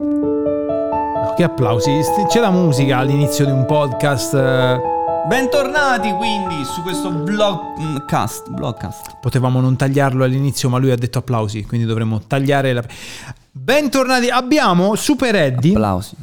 Che applausi. C'è la musica all'inizio di un podcast. eh, Bentornati quindi su questo blogcast. blogcast. Potevamo non tagliarlo all'inizio, ma lui ha detto applausi, quindi dovremmo tagliare la. Bentornati. Abbiamo Super Eddie. Applausi.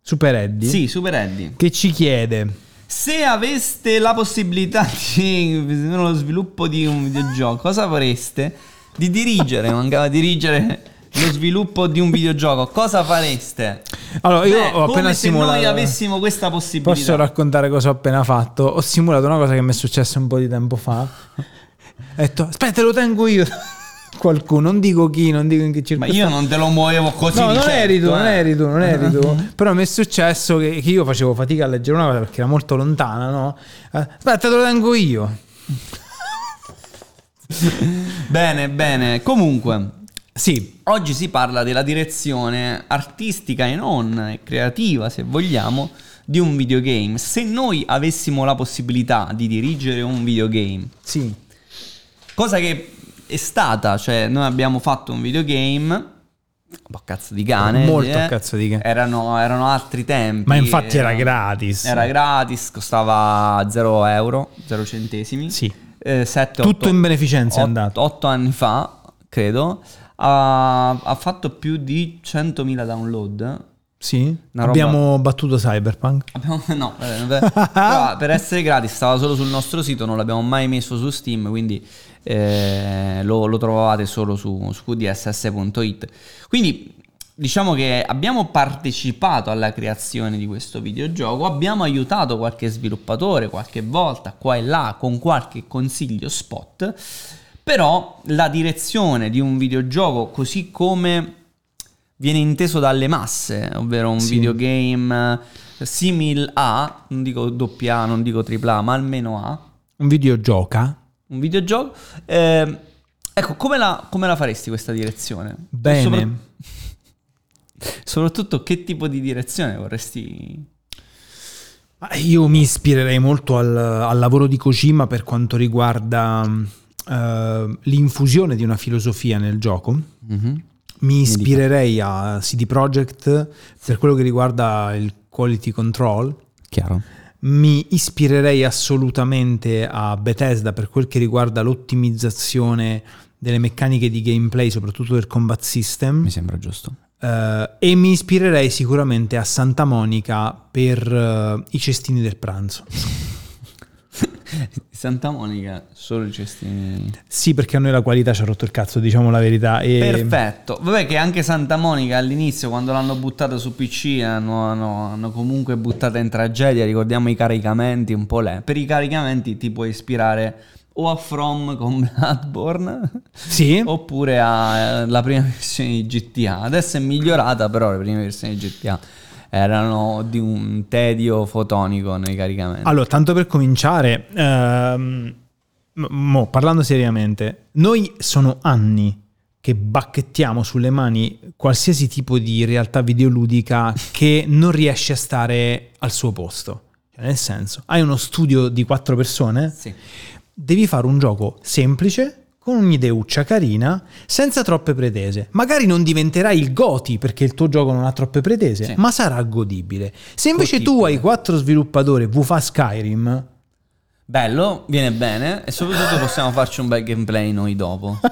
Super Eddie. Sì, Super Eddie. Che ci chiede. Se aveste la possibilità di lo sviluppo di un videogioco, cosa fareste? Di dirigere, mancava dirigere lo sviluppo di un videogioco, cosa fareste? Allora, io Beh, ho appena come se simulato. noi avessimo questa possibilità. Posso raccontare cosa ho appena fatto? Ho simulato una cosa che mi è successa un po' di tempo fa. Ho detto, aspetta, lo tengo io. Qualcuno, non dico chi, non dico in che Ma circostanza. io non te lo muovevo così No, non certo, eri tu, eh. non eri tu, non eri tu. Però mi è successo che, che io facevo fatica a leggere una cosa perché era molto lontana, no? Eh, Aspetta, te lo tengo io. Bene, bene. Comunque, Sì, oggi si parla della direzione artistica e non creativa, se vogliamo, di un videogame. Se noi avessimo la possibilità di dirigere un videogame, sì. cosa che è stata, cioè noi abbiamo fatto un videogame, un po' cazzo di cane, Molto eh, cazzo di cane. Erano, erano altri tempi. Ma infatti era eh, gratis. Era gratis, costava 0 euro, 0 centesimi. Sì. Eh, sette, Tutto otto- in beneficenza è ot- andato. Otto anni fa, credo, ha, ha fatto più di 100.000 download. Sì. Una Abbiamo battuto Cyberpunk. Abbiamo- no, eh, però per essere gratis stava solo sul nostro sito, non l'abbiamo mai messo su Steam, quindi eh, lo, lo trovavate solo su, su qdss.it. Quindi diciamo che abbiamo partecipato alla creazione di questo videogioco, abbiamo aiutato qualche sviluppatore qualche volta qua e là con qualche consiglio spot, però la direzione di un videogioco così come viene inteso dalle masse, ovvero un Sì. videogame eh, simil a, non dico doppia A, non dico tripla A, ma almeno A, Un videogioca. un videogioco. eh, ecco, come la, come la faresti questa direzione? Bene. Sopra- soprattutto che tipo di direzione vorresti... Io mi ispirerei molto al, al lavoro di Kojima per quanto riguarda eh, l'infusione di una filosofia nel gioco. Mi ispirerei a CD Projekt per quello che riguarda il quality control. Chiaro. Mi ispirerei assolutamente a Bethesda per quel che riguarda l'ottimizzazione delle meccaniche di gameplay, soprattutto del combat system. Mi sembra giusto. Eh, e mi ispirerei sicuramente a Santa Monica per eh, i cestini del pranzo. Santa Monica, solo i cestini... Sì, perché a noi la qualità ci ha rotto il cazzo, diciamo la verità. E Perfetto. Vabbè che anche Santa Monica all'inizio quando l'hanno buttata su PC hanno, hanno- hanno comunque buttata in tragedia, ricordiamo i caricamenti un po' lei. Per i caricamenti ti puoi ispirare o a From con Bloodborne Sì, oppure alla prima versione di GTA. Adesso è migliorata però le prime versioni di GTA erano di un tedio fotonico nei caricamenti. allora, tanto per cominciare, ehm, mo, parlando seriamente, noi sono anni che bacchettiamo sulle mani qualsiasi tipo di realtà videoludica che non riesce a stare al suo posto. Cioè, Nel senso, hai uno studio di quattro persone, Sì. devi fare un gioco semplice con un'ideuccia carina, senza troppe pretese. Magari non diventerai il Goti perché il tuo gioco non ha troppe pretese, Sì. ma sarà godibile. Se invece tu Godibile. hai quattro sviluppatori e fa Skyrim, Bello, viene bene e soprattutto possiamo farci un bel gameplay noi dopo.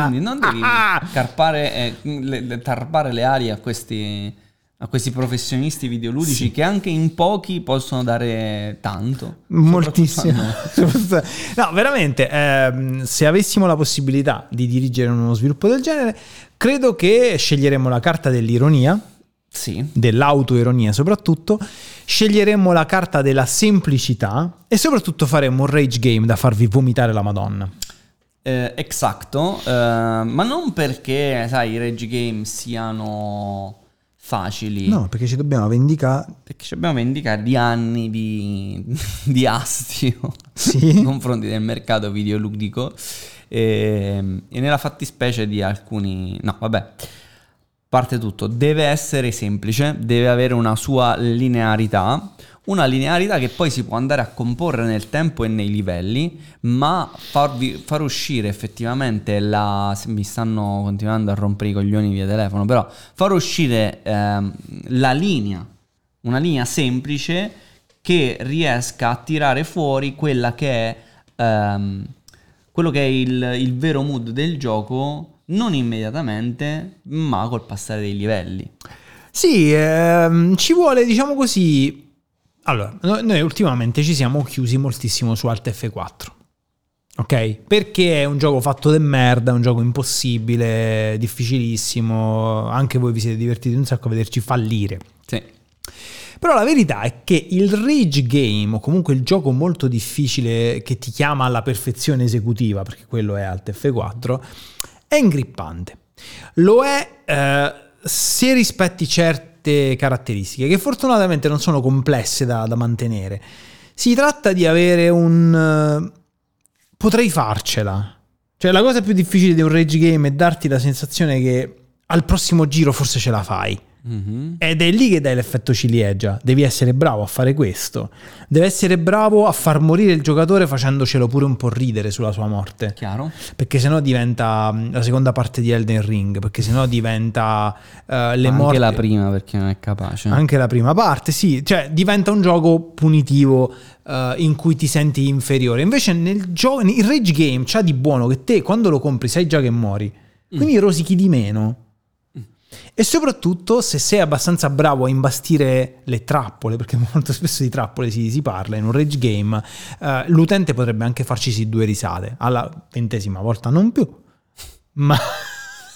Quindi non devi carpare, eh, le, le- tarpare le ali a questi, a questi professionisti videoludici che anche in pochi possono dare tanto. moltissimo. No, veramente, ehm, se avessimo la possibilità di dirigere uno sviluppo del genere, credo che sceglieremmo la carta dell'ironia. Sì, dell'autoironia soprattutto, sceglieremmo la carta della semplicità e soprattutto faremmo un rage game da farvi vomitare la madonna. eh, exacto, eh, ma non perché, sai, i rage game siano facili. No, perché ci dobbiamo vendicare. Perché ci abbiamo vendicare di anni di, di astio Sì. nei confronti del mercato videoludico e, e nella fattispecie di alcuni... No, vabbè. Parte tutto, deve essere semplice, deve avere una sua linearità, una linearità che poi si può andare a comporre nel tempo e nei livelli, ma farvi, far uscire effettivamente la... mi stanno continuando a rompere i coglioni via telefono, però far uscire ehm, la linea, una linea semplice che riesca a tirare fuori quella che è... Ehm, quello che è il, il vero mood del gioco, non immediatamente, ma col passare dei livelli. Sì, ehm, ci vuole, diciamo così, allora, noi ultimamente ci siamo chiusi moltissimo su Alt F4. Ok? Perché è un gioco fatto de merda, è un gioco impossibile, difficilissimo. Anche voi vi siete divertiti un sacco a vederci fallire. Sì. Però la verità è che il rage game, o comunque il gioco molto difficile che ti chiama alla perfezione esecutiva, perché quello è Alt F4, è ingrippante. Lo è eh, se rispetti certe caratteristiche che fortunatamente non sono complesse da, da mantenere. Si tratta di avere un... Uh, potrei farcela. Cioè la cosa più difficile di un rage game è darti la sensazione che al prossimo giro forse ce la fai. Mm-hmm. Ed è lì che dai l'effetto ciliegia. Devi essere bravo a fare questo. Devi essere bravo a far morire il giocatore facendocelo pure un po' ridere sulla sua morte. Chiaro. Perché sennò diventa mm, la seconda parte di Elden Ring. Perché sennò diventa uh, le Anche morti. Anche la prima perché non è capace. Anche la prima parte, sì. Cioè diventa un gioco punitivo. Uh, in cui ti senti inferiore. Invece nel gioco, il rage game c'ha di buono che te quando lo compri sai già che muori. Quindi mm. rosichi di meno. E soprattutto se sei abbastanza bravo a imbastire le trappole, perché molto spesso di trappole si, si parla in un rage game, uh, l'utente potrebbe anche farcisi due risate, alla ventesima volta non più, ma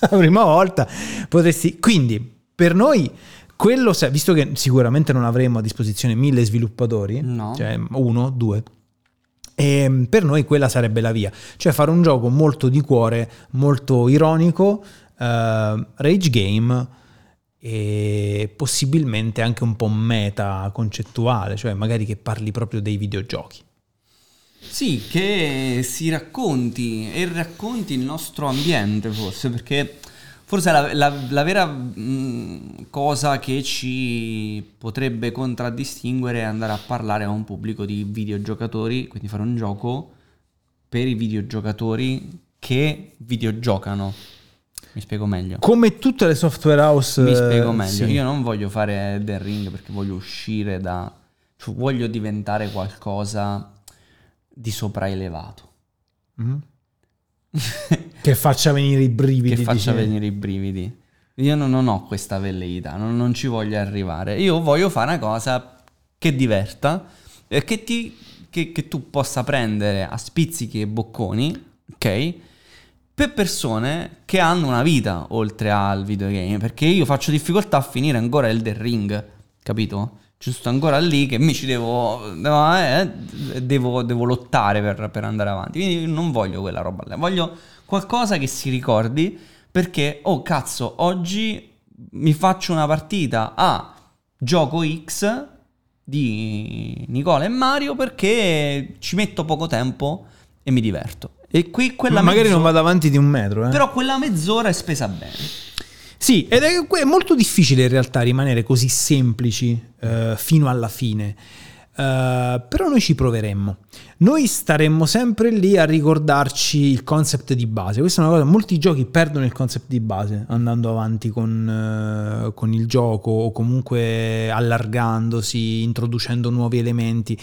la prima volta potresti... Quindi per noi quello, visto che sicuramente non avremo a disposizione mille sviluppatori, no. cioè uno, due, ehm, per noi quella sarebbe la via, cioè fare un gioco molto di cuore, molto ironico, rage game e possibilmente anche un po' meta concettuale, cioè magari che parli proprio dei videogiochi. Sì, che si racconti e racconti il nostro ambiente forse, perché forse la, la, la vera mh, cosa che ci potrebbe contraddistinguere è andare a parlare a un pubblico di videogiocatori, quindi fare un gioco per i videogiocatori che videogiocano. Mi spiego meglio. Come tutte le software house. Mi spiego meglio. Sì. Io non voglio fare del ring perché voglio uscire da. Cioè, voglio diventare qualcosa di sopraelevato. Mm-hmm. che faccia venire i brividi. Che faccia dice. venire i brividi. Io non, non ho questa velleità, non, non, ci voglio arrivare. Io voglio fare una cosa che diverta, eh, che, ti, che, che tu possa prendere a spizzichi e bocconi, ok? Per persone che hanno una vita oltre al videogame. Perché io faccio difficoltà a finire ancora Elden Ring, capito? Giusto ancora lì che mi ci devo, eh, devo, devo lottare per, per, andare avanti. Quindi non voglio quella roba là. Voglio qualcosa che si ricordi perché, oh cazzo, oggi mi faccio una partita a gioco X di Nicola e Mario perché ci metto poco tempo e mi diverto. E qui quella Magari mezz'ora, non vado avanti di un metro, eh. Però quella mezz'ora è spesa bene. Sì, ed è, è molto difficile in realtà rimanere così semplici uh, fino alla fine. Uh, però noi ci proveremmo. Noi staremmo sempre lì a ricordarci il concept di base. Questa è una cosa, molti giochi perdono il concept di base andando avanti con, uh, con il gioco o comunque allargandosi, introducendo nuovi elementi.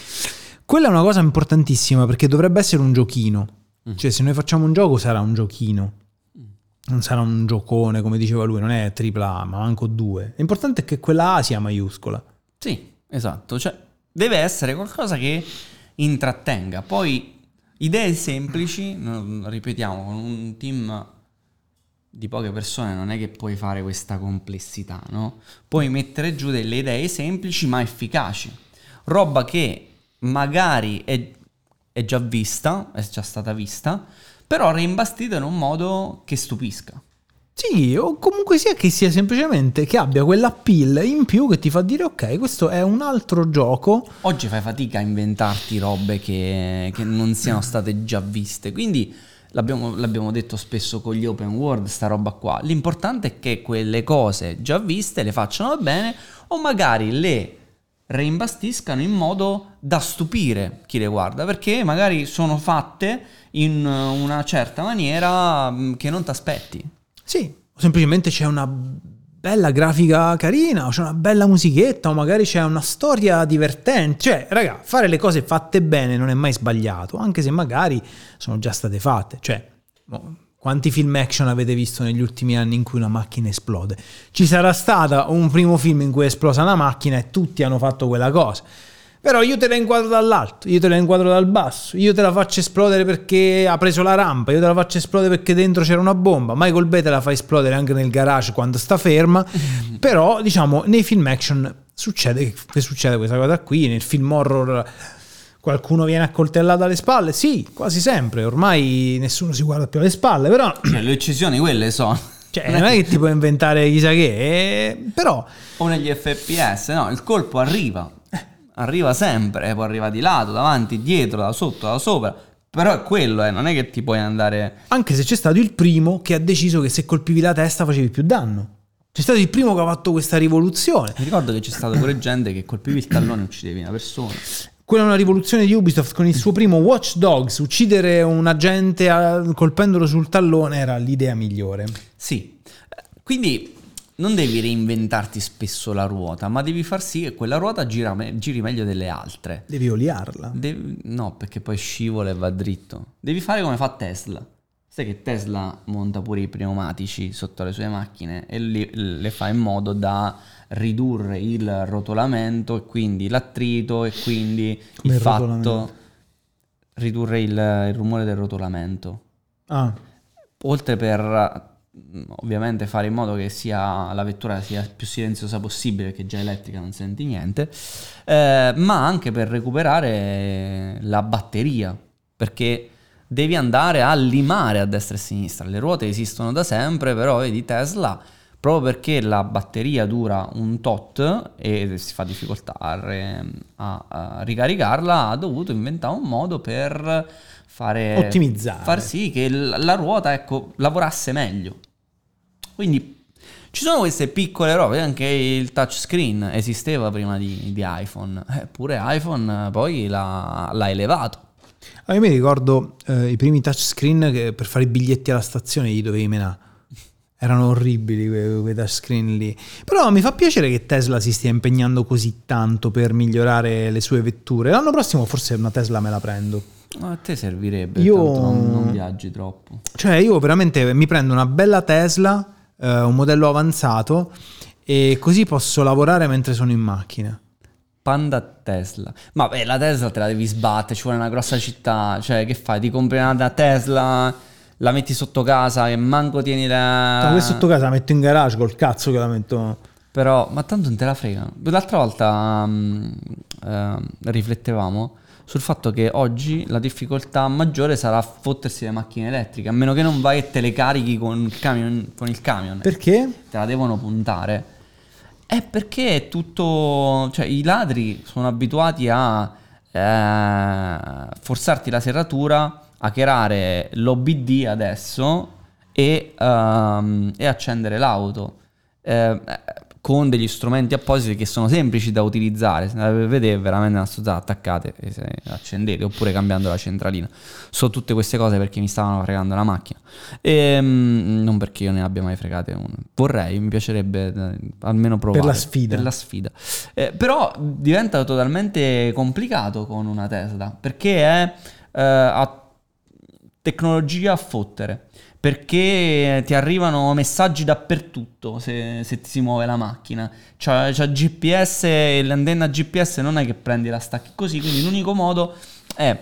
Quella è una cosa importantissima perché dovrebbe essere un giochino. Mm. Cioè, se noi facciamo un gioco sarà un giochino. Mm. Non sarà un giocone, come diceva lui, non è tripla A, ma manco due. L'importante è che quella A sia maiuscola. Sì, esatto. Cioè, deve essere qualcosa che intrattenga. Poi, idee semplici, ripetiamo, con un team di poche persone non è che puoi fare questa complessità, no? Puoi mettere giù delle idee semplici ma efficaci. Roba che magari è è già vista, è già stata vista, però reimbastita in un modo che stupisca. Sì, o comunque sia che sia semplicemente che abbia quell'appeal in più che ti fa dire ok, questo è un altro gioco. Oggi fai fatica a inventarti robe che, che non siano state già viste, quindi l'abbiamo, l'abbiamo detto spesso con gli open world, sta roba qua. L'importante è che quelle cose già viste le facciano bene o magari le reimbastiscano in modo da stupire chi le guarda, perché magari sono fatte in una certa maniera mm, che non ti aspetti. Sì, o semplicemente c'è una bella grafica carina, o c'è una bella musichetta, o magari c'è una storia divertente. Cioè, raga, fare le cose fatte bene non è mai sbagliato, anche se magari sono già state fatte. Cioè, quanti film action avete visto negli ultimi anni in cui una macchina esplode? Ci sarà stato un primo film in cui è esplosa una macchina e tutti hanno fatto quella cosa. Però io te la inquadro dall'alto, io te la inquadro dal basso, io te la faccio esplodere perché ha preso la rampa, io te la faccio esplodere perché dentro c'era una bomba. Michael Bay te la fa esplodere anche nel garage quando sta ferma. Però, diciamo, nei film action succede, succede questa cosa qui, nel film horror qualcuno viene accoltellato alle spalle? Sì, quasi sempre. Ormai nessuno si guarda più alle spalle, però... Cioè, le uccisioni quelle sono. Cioè, non è che ti puoi inventare chissà che, eh, però... O negli FPS, no, il colpo arriva arriva sempre, può arrivare di lato, davanti, dietro, da sotto, da sopra. Però è quello, eh, non è che ti puoi andare. Anche se c'è stato il primo che ha deciso che se colpivi la testa facevi più danno. C'è stato il primo che ha fatto questa rivoluzione. Mi ricordo che c'è stata pure gente che colpivi il tallone e uccidevi una persona. Quella è una rivoluzione di Ubisoft con il suo primo Watch Dogs. Uccidere un agente colpendolo sul tallone era l'idea migliore. Sì. Quindi non devi reinventarti spesso la ruota, ma devi far sì che quella ruota me- giri meglio delle altre. Devi oliarla. Devi, no, perché poi scivola e va dritto. Devi fare come fa Tesla. Sai che Tesla monta pure i pneumatici sotto le sue macchine e li, le fa in modo da ridurre il rotolamento e quindi l'attrito e quindi come il, il fatto ridurre il, il rumore del rotolamento. Ah. Oltre per ovviamente fare in modo che sia, la vettura sia più silenziosa possibile, perché già elettrica non senti niente, eh, ma anche per recuperare la batteria, perché devi andare a limare a destra e a sinistra. Le ruote esistono da sempre, però vedi Tesla, proprio perché la batteria dura un tot e si fa difficoltà a, a, a ricaricarla, ha dovuto inventare un modo per fare ottimizzare far sì che la ruota ecco, lavorasse meglio quindi ci sono queste piccole robe, anche il touchscreen esisteva prima di, di iPhone, eppure iPhone poi l'ha, l'ha elevato. Ah, io mi ricordo eh, i primi touchscreen che per fare i biglietti alla stazione gli dovevi menare. Erano orribili quei, quei touchscreen lì. Però mi fa piacere che Tesla si stia impegnando così tanto per migliorare le sue vetture. L'anno prossimo forse una Tesla me la prendo. A te servirebbe, io non, non viaggi troppo. Cioè io veramente mi prendo una bella Tesla eh, un modello avanzato e così posso lavorare mentre sono in macchina. Panda Tesla. Ma beh, la Tesla te la devi sbattere, ci vuole una grossa città. Cioè, che fai? Ti compri una Tesla, la metti sotto casa e manco tieni la... Ma sotto casa la metto in garage col cazzo che la metto... Però, ma tanto non te la frega. L'altra volta um, uh, riflettevamo sul fatto che oggi la difficoltà maggiore sarà fottersi le macchine elettriche, a meno che non vai e te le carichi con il camion. Con il camion. Perché? Te la devono puntare. È perché è tutto... cioè i ladri sono abituati a eh, forzarti la serratura, hackerare l'OBD adesso e, um, e accendere l'auto. Eh, con degli strumenti appositi che sono semplici da utilizzare. Se vedete veramente una stuzzata attaccate e se accendete oppure cambiando la centralina. So tutte queste cose perché mi stavano fregando la macchina. E, um, non perché io ne abbia mai fregate una. Vorrei, mi piacerebbe eh, almeno provare. Per la sfida. Per la sfida. Eh, però diventa totalmente complicato con una Tesla perché è eh, a tecnologia a fottere perché ti arrivano messaggi dappertutto se, se ti si muove la macchina. C'è, c'è GPS l'antenna GPS non è che prendi la stacchi così, quindi l'unico modo è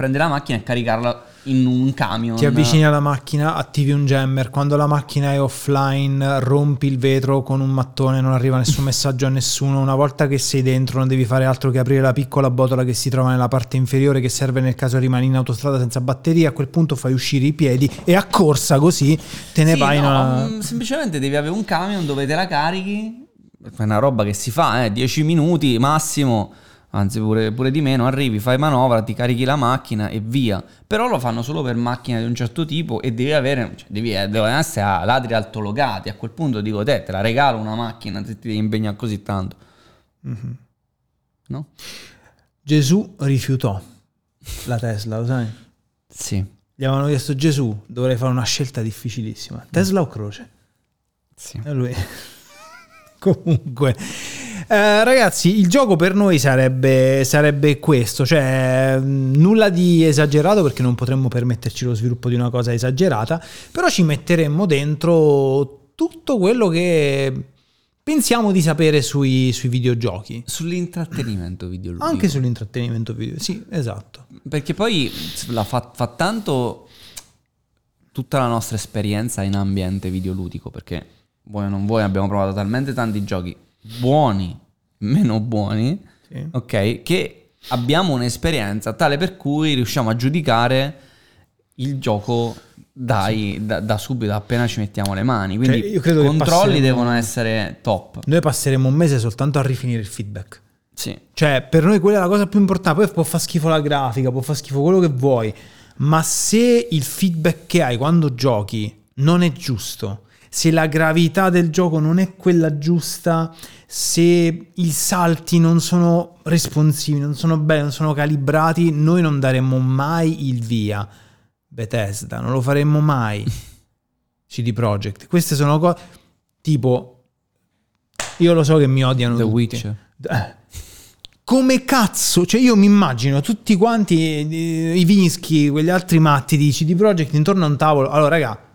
prendere la macchina e caricarla in un camion. Ti avvicini alla macchina, attivi un jammer, quando la macchina è offline rompi il vetro con un mattone, non arriva nessun messaggio a nessuno, una volta che sei dentro non devi fare altro che aprire la piccola botola che si trova nella parte inferiore che serve nel caso rimani in autostrada senza batteria, a quel punto fai uscire i piedi e a corsa così te ne sì, vai no, una... Mm, semplicemente devi avere un camion dove te la carichi, è una roba che si fa, eh, 10 minuti massimo anzi pure, pure di meno, arrivi, fai manovra, ti carichi la macchina e via. Però lo fanno solo per macchine di un certo tipo e devi avere, cioè, devi, eh, devono essere ladri altologati. A quel punto dico te, te la regalo una macchina se ti devi impegnare così tanto. Mhm. No? Gesù rifiutò la Tesla, lo sai? Sì. Gli avevano chiesto Gesù, dovrei fare una scelta difficilissima. Tesla o croce? Sì. E lui... Comunque, eh, ragazzi, il gioco per noi sarebbe, sarebbe questo, cioè mh, nulla di esagerato perché non potremmo permetterci lo sviluppo di una cosa esagerata, però ci metteremmo dentro tutto quello che pensiamo di sapere sui, sui videogiochi. Sull'intrattenimento videoludico. Anche sull'intrattenimento video, sì, esatto. Perché poi la fa, fa tanto tutta la nostra esperienza in ambiente videoludico, perché vuoi o non vuoi abbiamo provato talmente tanti giochi buoni, meno buoni, Sì. ok, che abbiamo un'esperienza tale per cui riusciamo a giudicare il gioco dai, da, da subito, appena ci mettiamo le mani. Quindi Cioè, i che controlli passeremo- devono essere top. Noi passeremo un mese soltanto a rifinire il feedback. Sì. Cioè, per noi quella è la cosa più importante. Poi può far schifo la grafica, può far schifo quello che vuoi. Ma se il feedback che hai quando giochi non è giusto, se la gravità del gioco non è quella giusta, se i salti non sono responsivi, non sono belli, non sono calibrati, noi non daremmo mai il via. Bethesda, non lo faremmo mai. CD Projekt. Queste sono cose tipo io lo so che mi odiano The tutti. Witcher. Eh. Come cazzo? Cioè io mi immagino tutti quanti eh, i Vinsky, quegli altri matti di CD Projekt intorno a un tavolo. Allora, raga,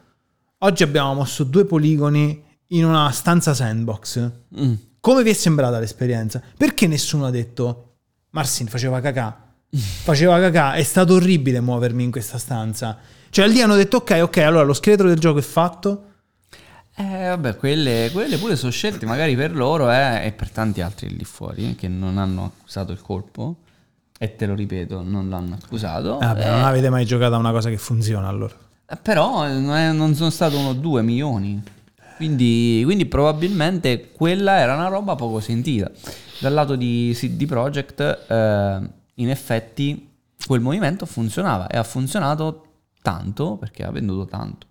oggi abbiamo mosso due poligoni in una stanza sandbox. Mm. Come vi è sembrata l'esperienza? Perché nessuno ha detto Marsin faceva cacà? Faceva cacà, è stato orribile muovermi in questa stanza. Cioè lì hanno detto ok, ok, allora lo scheletro del gioco è fatto. Eh, vabbè, quelle, quelle pure sono scelte magari per loro eh, e per tanti altri lì fuori eh, che non hanno accusato il colpo. E te lo ripeto, non l'hanno accusato. Vabbè, Eh, non avete mai giocato a una cosa che funziona allora. Però non, è- non sono stato uno o due milioni. Quindi, quindi probabilmente quella era una roba poco sentita. Dal lato di CD Projekt, eh, in effetti, quel movimento funzionava e ha funzionato tanto perché ha venduto tanto.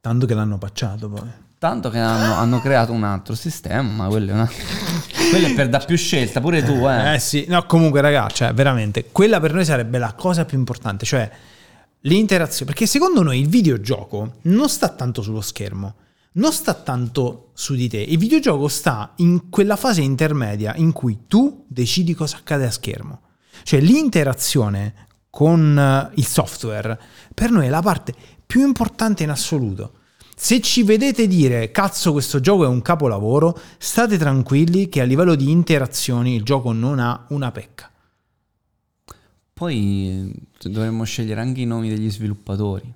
Tanto che l'hanno pacciato poi. Tanto che hanno, hanno creato un altro sistema, ma quello è, una... quello è per dar più scelta, pure tu, eh. Eh sì, no, comunque ragazzi, cioè, veramente, quella per noi sarebbe la cosa più importante, cioè l'interazione, perché secondo noi il videogioco non sta tanto sullo schermo, non sta tanto su di te, il videogioco sta in quella fase intermedia in cui tu decidi cosa accade a schermo, cioè l'interazione con eh, il software per noi è la parte più importante in assoluto. Se ci vedete dire cazzo questo gioco è un capolavoro, state tranquilli che a livello di interazioni il gioco non ha una pecca. Poi eh, dovremmo scegliere anche i nomi degli sviluppatori.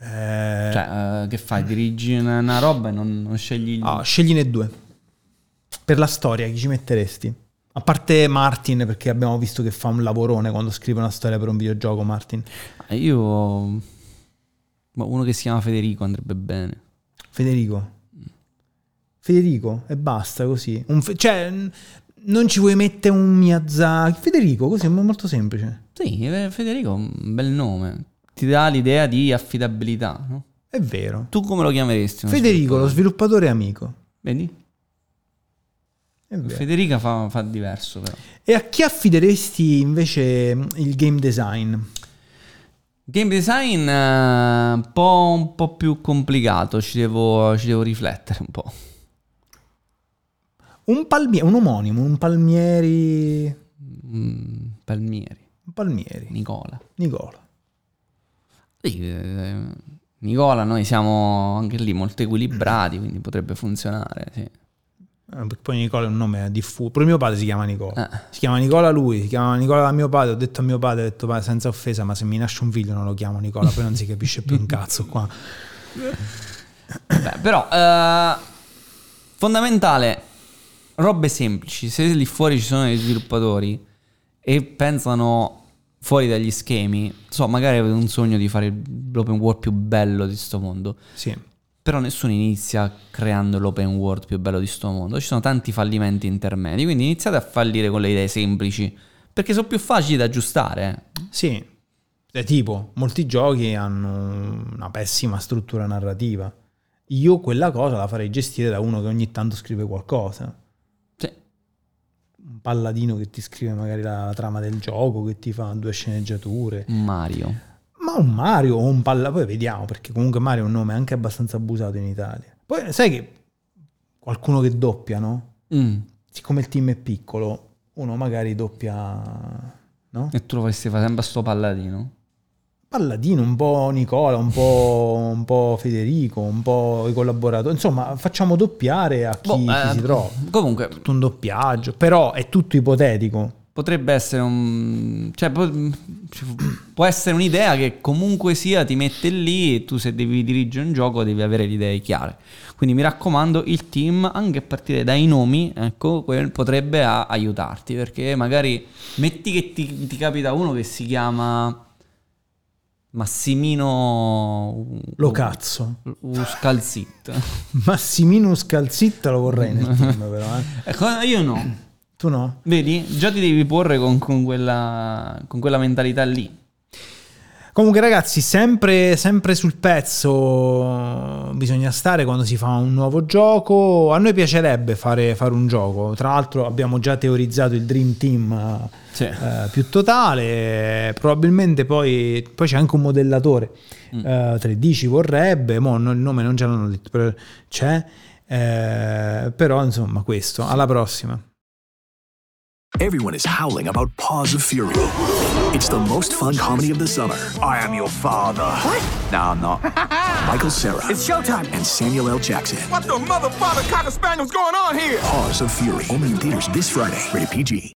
Eh, Cioè, eh, che fai? Dirigi una, una roba e non, non scegli ah, scegliene due. Per la storia, chi ci metteresti? A parte Martin, perché abbiamo visto che fa un lavorone quando scrive una storia per un videogioco, Martin. Ah, Io... Ma uno che si chiama Federico andrebbe bene. Federico. Federico, e basta così. Fe- cioè, non ci vuoi mettere un Miyazaki. Federico, così è molto semplice. Sì, eh, Federico è un bel nome. Ti dà l'idea di affidabilità, no? È vero. Tu come lo chiameresti? Federico, lo sviluppatore? amico. Vedi? Federica fa, fa diverso però. E a chi affideresti invece il game design? Game design eh, un po', un po' più complicato, ci devo, ci devo riflettere un po'. Un, palmie- un omonimo, un Palmieri. Mm, Palmieri, Un Palmieri. Nicola. Nicola. Sì, eh, Nicola, noi siamo anche lì molto equilibrati, quindi potrebbe funzionare. Sì. Eh, poi Nicola è un nome diffuso. Pure mio padre si chiama Nicola. Eh. Si chiama Nicola lui, si chiama Nicola da mio padre. Ho detto a mio padre, ho detto, "Ma senza offesa, ma se mi nasce un figlio non lo chiamo Nicola, poi non si capisce più un cazzo qua. Beh, però, eh, fondamentale, robe semplici. Se lì fuori ci sono degli sviluppatori e pensano fuori dagli schemi, so, magari avete un sogno di fare l'open world più bello di sto mondo. Sì. però nessuno inizia creando l'open world più bello di sto mondo. Ci sono tanti fallimenti intermedi, quindi iniziate a fallire con le idee semplici, perché sono più facili da aggiustare. Sì, è tipo, molti giochi hanno una pessima struttura narrativa. Io quella cosa la farei gestire da uno che ogni tanto scrive qualcosa. Un palladino che ti scrive magari la, la trama del gioco, che ti fa due sceneggiature. Mario. Ma un Mario o un palla, poi vediamo, perché comunque Mario è un nome anche abbastanza abusato in Italia. Poi sai che qualcuno che doppia, no? Mm. Siccome il team è piccolo, uno magari doppia, no? E tu lo vorresti fare sempre a sto palladino? Palladino, un po' Nicola, un po', un po' Federico, un po' i collaboratori. Insomma, facciamo doppiare a chi, Boh, chi eh, si trova. Comunque, Tutto un doppiaggio, però è tutto ipotetico. potrebbe essere un... cioè può, essere un'idea che comunque sia ti mette lì e tu se devi dirigere un gioco devi avere le idee chiare. Quindi mi raccomando, il team, anche a partire dai nomi, ecco, potrebbe aiutarti, perché magari metti che ti, ti capita uno che si chiama Massimino Lo cazzo. Uscalzit. Massimino Scalzitta lo vorrei nel team, però. Eh. Ecco, io no. Tu no? Vedi? Già ti devi porre con, con quella, con quella mentalità lì. Comunque, ragazzi, sempre, sempre sul pezzo bisogna stare quando si fa un nuovo gioco. A noi piacerebbe fare, fare un gioco. Tra l'altro, abbiamo già teorizzato il Dream Team Sì. eh, più totale. Probabilmente poi, poi c'è anche un modellatore eh, 3D ci vorrebbe. Mo no- il nome non ce l'hanno detto, però c'è. Eh, però insomma, questo. Alla prossima. Everyone is howling about Paws of Fury. It's the most fun comedy of the summer. I am your father. What? No, I'm not. Michael Sarah It's showtime. and Samuel L. Jackson. What the mother father cocker spaniel's going on here? Paws of Fury. Only in theaters this Friday. Rated PG.